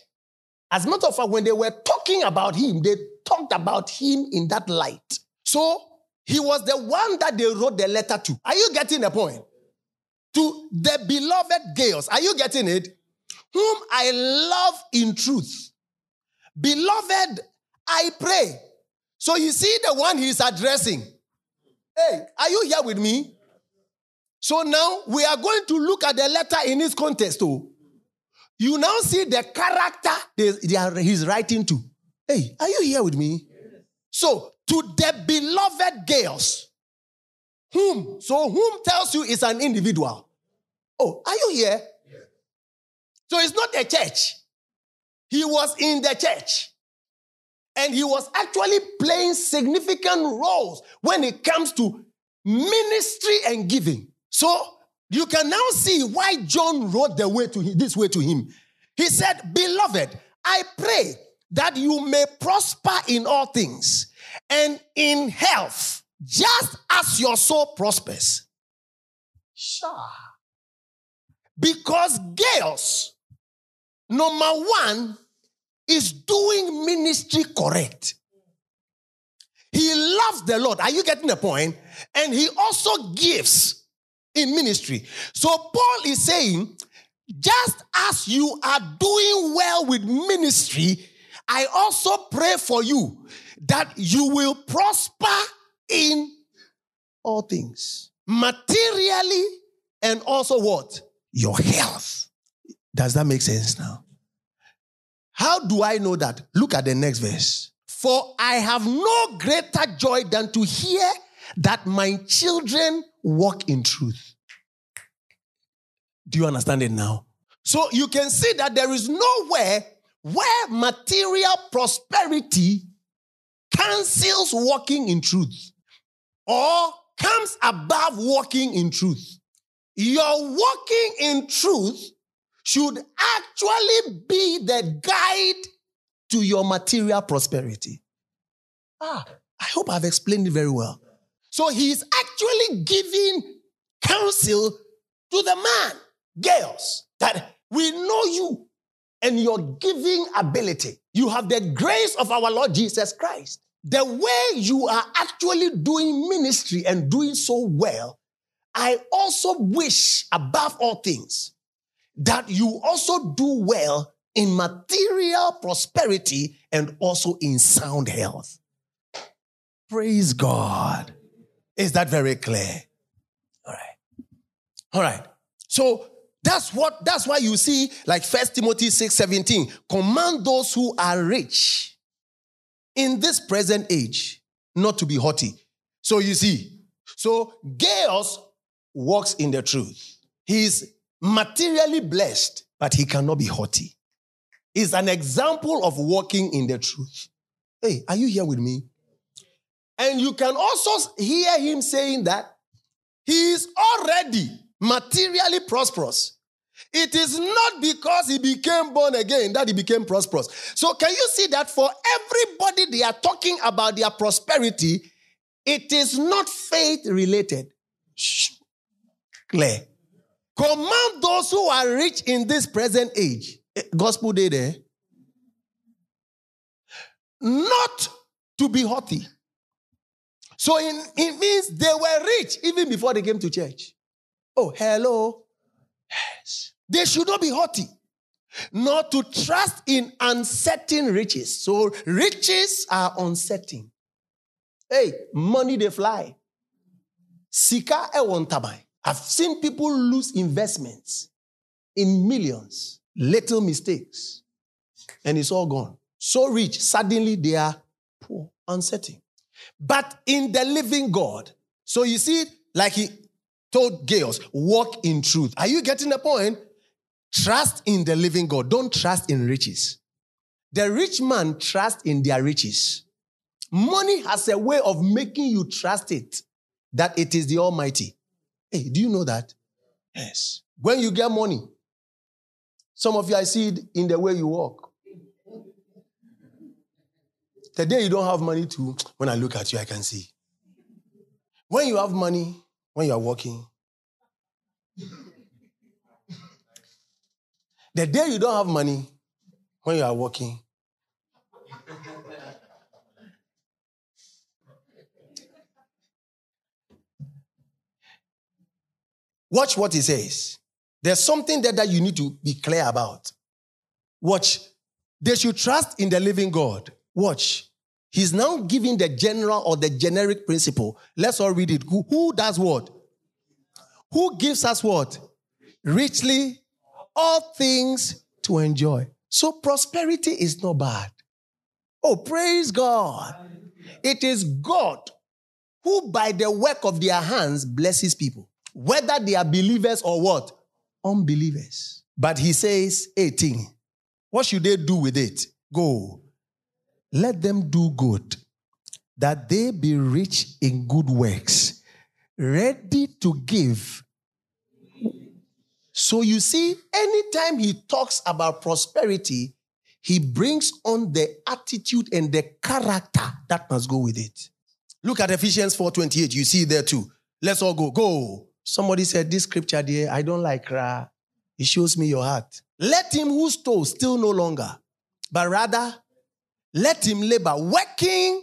as a matter of fact, when they were talking about him, they talked about him in that light. So he was the one that they wrote the letter to. Are you getting the point? To the beloved Gaius. Are you getting it? Whom I love in truth. Beloved, I pray. So you see the one he's addressing. Hey, are you here with me? So now we are going to look at the letter in its context. Oh. You now see the character they, they are, he's writing to. Hey, are you here with me? So to the beloved Gaius. Whom? So whom tells you is an individual. Oh, are you here? So it's not a church. He was in the church. And he was actually playing significant roles when it comes to ministry and giving. So you can now see why John wrote the way to him, this way to him. He said, Beloved, I pray that you may prosper in all things and in health, just as your soul prospers. Sure. Because Gaius, number one, is doing ministry correct. He loves the Lord. Are you getting the point? And he also gives in ministry. So Paul is saying, just as you are doing well with ministry, I also pray for you that you will prosper in all things, materially and also what? Your health. Does that make sense now? How do I know that? Look at the next verse. For I have no greater joy than to hear that my children walk in truth. Do you understand it now? So you can see that there is nowhere where material prosperity cancels walking in truth or comes above walking in truth. Your walking in truth should actually be the guide to your material prosperity. Ah, I hope I've explained it very well. So he's actually giving counsel to the man, Gaius, that we know you and your giving ability. You have the grace of our Lord Jesus Christ. The way you are actually doing ministry and doing so well, I also wish above all things that you also do well in material prosperity and also in sound health. Praise God. Is that very clear? All right. All right. So that's what that's why you see like First Timothy 6 17. Command those who are rich in this present age not to be haughty. So you see, so Gaius walks in the truth. He's materially blessed, but he cannot be haughty. Is an example of walking in the truth. Hey, are you here with me? And you can also hear him saying that he is already materially prosperous. It is not because he became born again that he became prosperous. So, can you see that for everybody they are talking about their prosperity, it is not faith related? Shh. Clear. Command those who are rich in this present age. Eh, gospel day there. Not to be haughty. So in, it means they were rich even before they came to church. Oh, hello. Yes. They should not be haughty, not to trust in uncertain riches. So riches are uncertain. Hey, money they fly. Sika e tabai. I've seen people lose investments in millions, little mistakes, and it's all gone. So rich, suddenly they are poor, uncertain. But in the living God, so you see, like he told Gaius, walk in truth. Are you getting the point? Trust in the living God. Don't trust in riches. The rich man trusts in their riches. Money has a way of making you trust it, that it is the Almighty. Hey, do you know that? Yes. When you get money, some of you, I see it in the way you walk. The day you don't have money to, when I look at you, I can see. When you have money, when you are walking, the day you don't have money, when you are walking, Watch what he says. There's something there that you need to be clear about. Watch. They should trust in the living God. Watch. He's now giving the general or the generic principle. Let's all read it. Who, who does what? Who gives us what? Richly all things to enjoy. So prosperity is not bad. Oh, praise God. It is God who, by the work of their hands, blesses people whether they are believers or what? Unbelievers. But he says 18. What should they do with it? Go. Let them do good, that they be rich in good works, ready to give So you see, anytime he talks about prosperity, he brings on the attitude and the character that must go with it. Look at Ephesians 4:28. You see there too. Let's all go. Go. Somebody said this scripture there, I don't like ra. It shows me your heart. Let him who stole still no longer, but rather let him labor, working,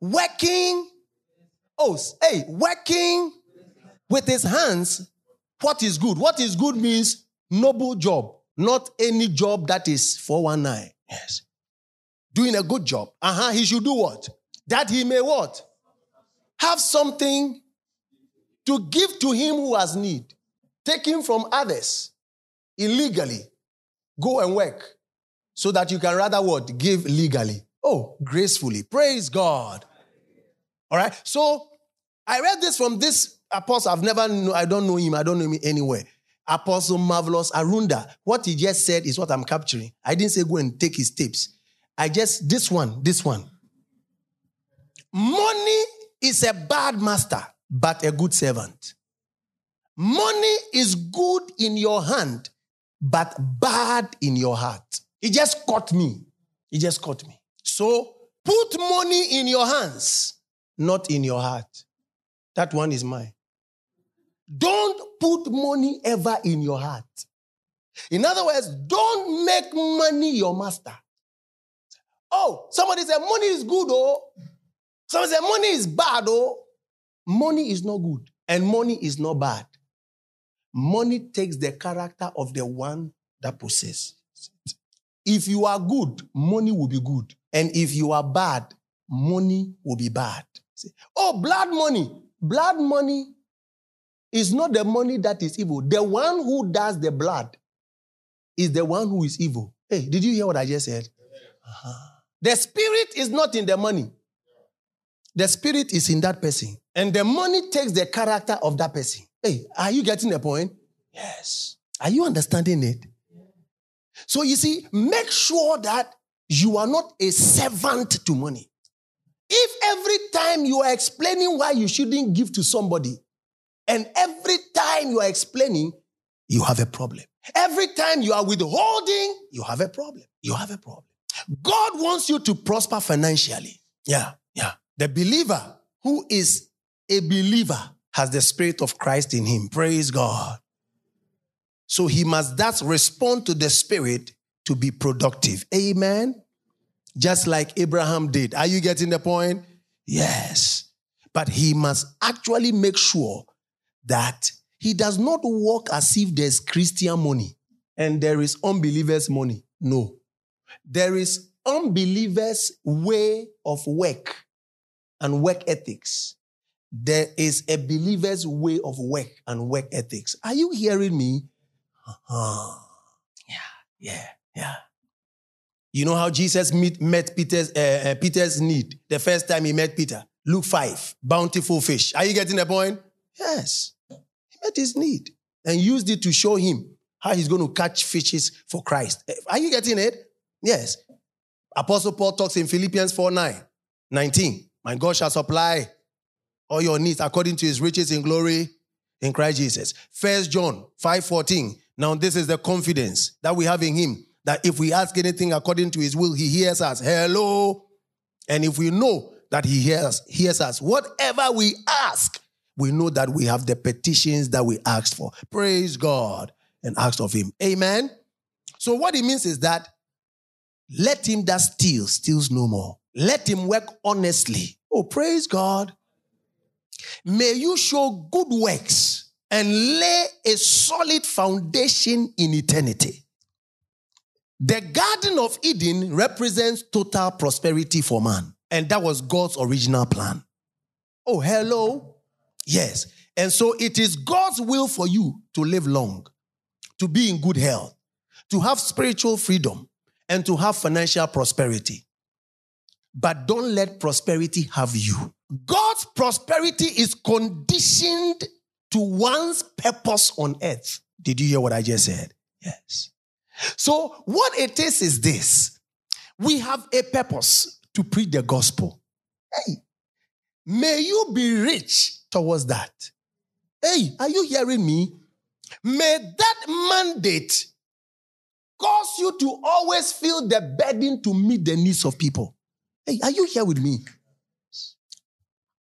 working. Oh, hey, working with his hands what is good? What is good means noble job, not any job that is 419. Yes. Doing a good job. Uh-huh. He should do what? That he may what? Have something to give to him who has need. Taking from others illegally. Go and work. So that you can rather what? Give legally. Oh, gracefully. Praise God. All right. So I read this from this apostle, I've never know, I don't know him, I don't know him anywhere. Apostle Marvelous Arunda. What he just said is what I'm capturing. I didn't say go and take his tips. I just, this one, this one. Money is a bad master, but a good servant. Money is good in your hand, but bad in your heart. He just caught me. He just caught me. So put money in your hands, not in your heart. That one is mine. Don't put money ever in your heart. In other words, don't make money your master. Oh, somebody said money is good, oh. Somebody said money is bad, oh. Money is not good and money is not bad. Money takes the character of the one that possesses it. If you are good, money will be good. And if you are bad, money will be bad. Oh, blood money. Blood money is not the money that is evil. The one who does the blood is the one who is evil. Hey, did you hear what I just said? Uh-huh. The spirit is not in the money. The spirit is in that person. And the money takes the character of that person. Hey, are you getting the point? Yes. Are you understanding it? So you see, make sure that you are not a servant to money. If every time you are explaining why you shouldn't give to somebody, and every time you are explaining, you have a problem. Every time you are withholding, you have a problem. You have a problem. God wants you to prosper financially. Yeah, yeah. The believer who is a believer has the Spirit of Christ in him. Praise God. So he must thus respond to the Spirit to be productive. Amen. Just like Abraham did. Are you getting the point? Yes. But he must actually make sure that he does not walk as if there's Christian money and there is unbelievers' money. No. There is unbelievers' way of work and work ethics. There is a believer's way of work and work ethics. Are you hearing me? Uh-huh. Yeah, yeah, yeah. You know how Jesus meet, met Peter's, uh, uh, Peter's need the first time he met Peter? Luke 5, bountiful fish. Are you getting the point? Yes. He met his need and used it to show him how he's going to catch fishes for Christ. Are you getting it? Yes. Apostle Paul talks in Philippians 4 9, 19. My God shall supply all your needs according to his riches in glory in Christ Jesus. First John 5 14. Now, this is the confidence that we have in him that if we ask anything according to his will, he hears us. Hello. And if we know that he hears, hears us, whatever we ask, we know that we have the petitions that we asked for. Praise God and asked of Him. Amen. So, what it means is that let him that steals, steals no more. Let him work honestly. Oh, praise God. May you show good works and lay a solid foundation in eternity. The Garden of Eden represents total prosperity for man, and that was God's original plan. Oh, hello. Yes. And so it is God's will for you to live long, to be in good health, to have spiritual freedom, and to have financial prosperity. But don't let prosperity have you. God's prosperity is conditioned to one's purpose on earth. Did you hear what I just said? Yes. So, what it is is this we have a purpose to preach the gospel. Hey, may you be rich towards that. Hey, are you hearing me? May that mandate cause you to always feel the burden to meet the needs of people. Hey, are you here with me?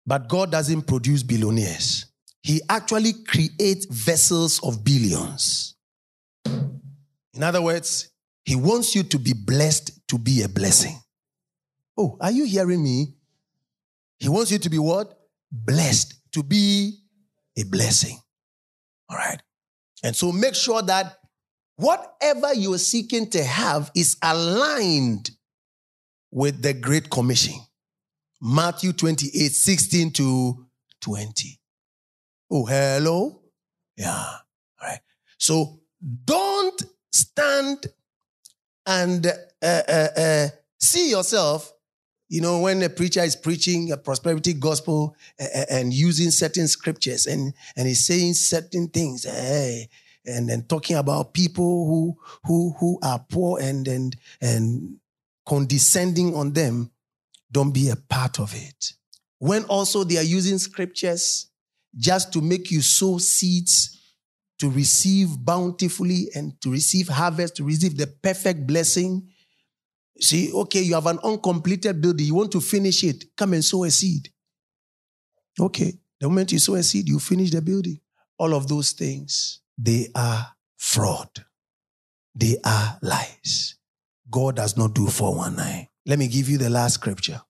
But God doesn't produce billionaires. He actually creates vessels of billions. In other words, He wants you to be blessed to be a blessing. Oh, are you hearing me? He wants you to be what? Blessed to be a blessing. All right. And so make sure that whatever you're seeking to have is aligned with the Great Commission. Matthew 28 16 to 20. Oh, hello? Yeah. All right. So don't stand and uh, uh, uh, see yourself, you know, when a preacher is preaching a prosperity gospel and using certain scriptures and, and he's saying certain things, hey, and then talking about people who who who are poor and and and condescending on them, don't be a part of it. When also they are using scriptures just to make you sow seeds to receive bountifully and to receive harvest, to receive the perfect blessing. See, okay, you have an uncompleted building, you want to finish it, come and sow a seed. Okay, the moment you sow a seed, you finish the building. All of those things, they are fraud. They are lies. God does not do 419. Let me give you the last scripture.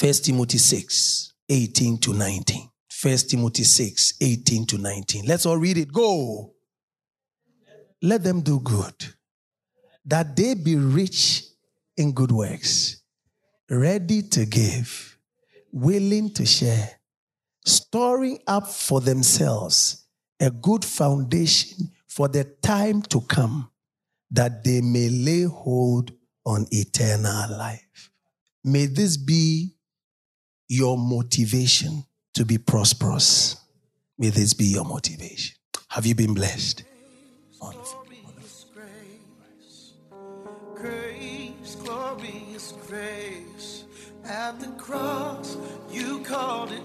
1 Timothy 6, 18 to 19. 1 Timothy 6, 18 to 19. Let's all read it. Go. Let them do good, that they be rich in good works, ready to give, willing to share, storing up for themselves a good foundation for the time to come, that they may lay hold on eternal life. May this be your motivation to be prosperous. May this be your motivation. Have you been blessed? Wonderful. At the cross, you called it.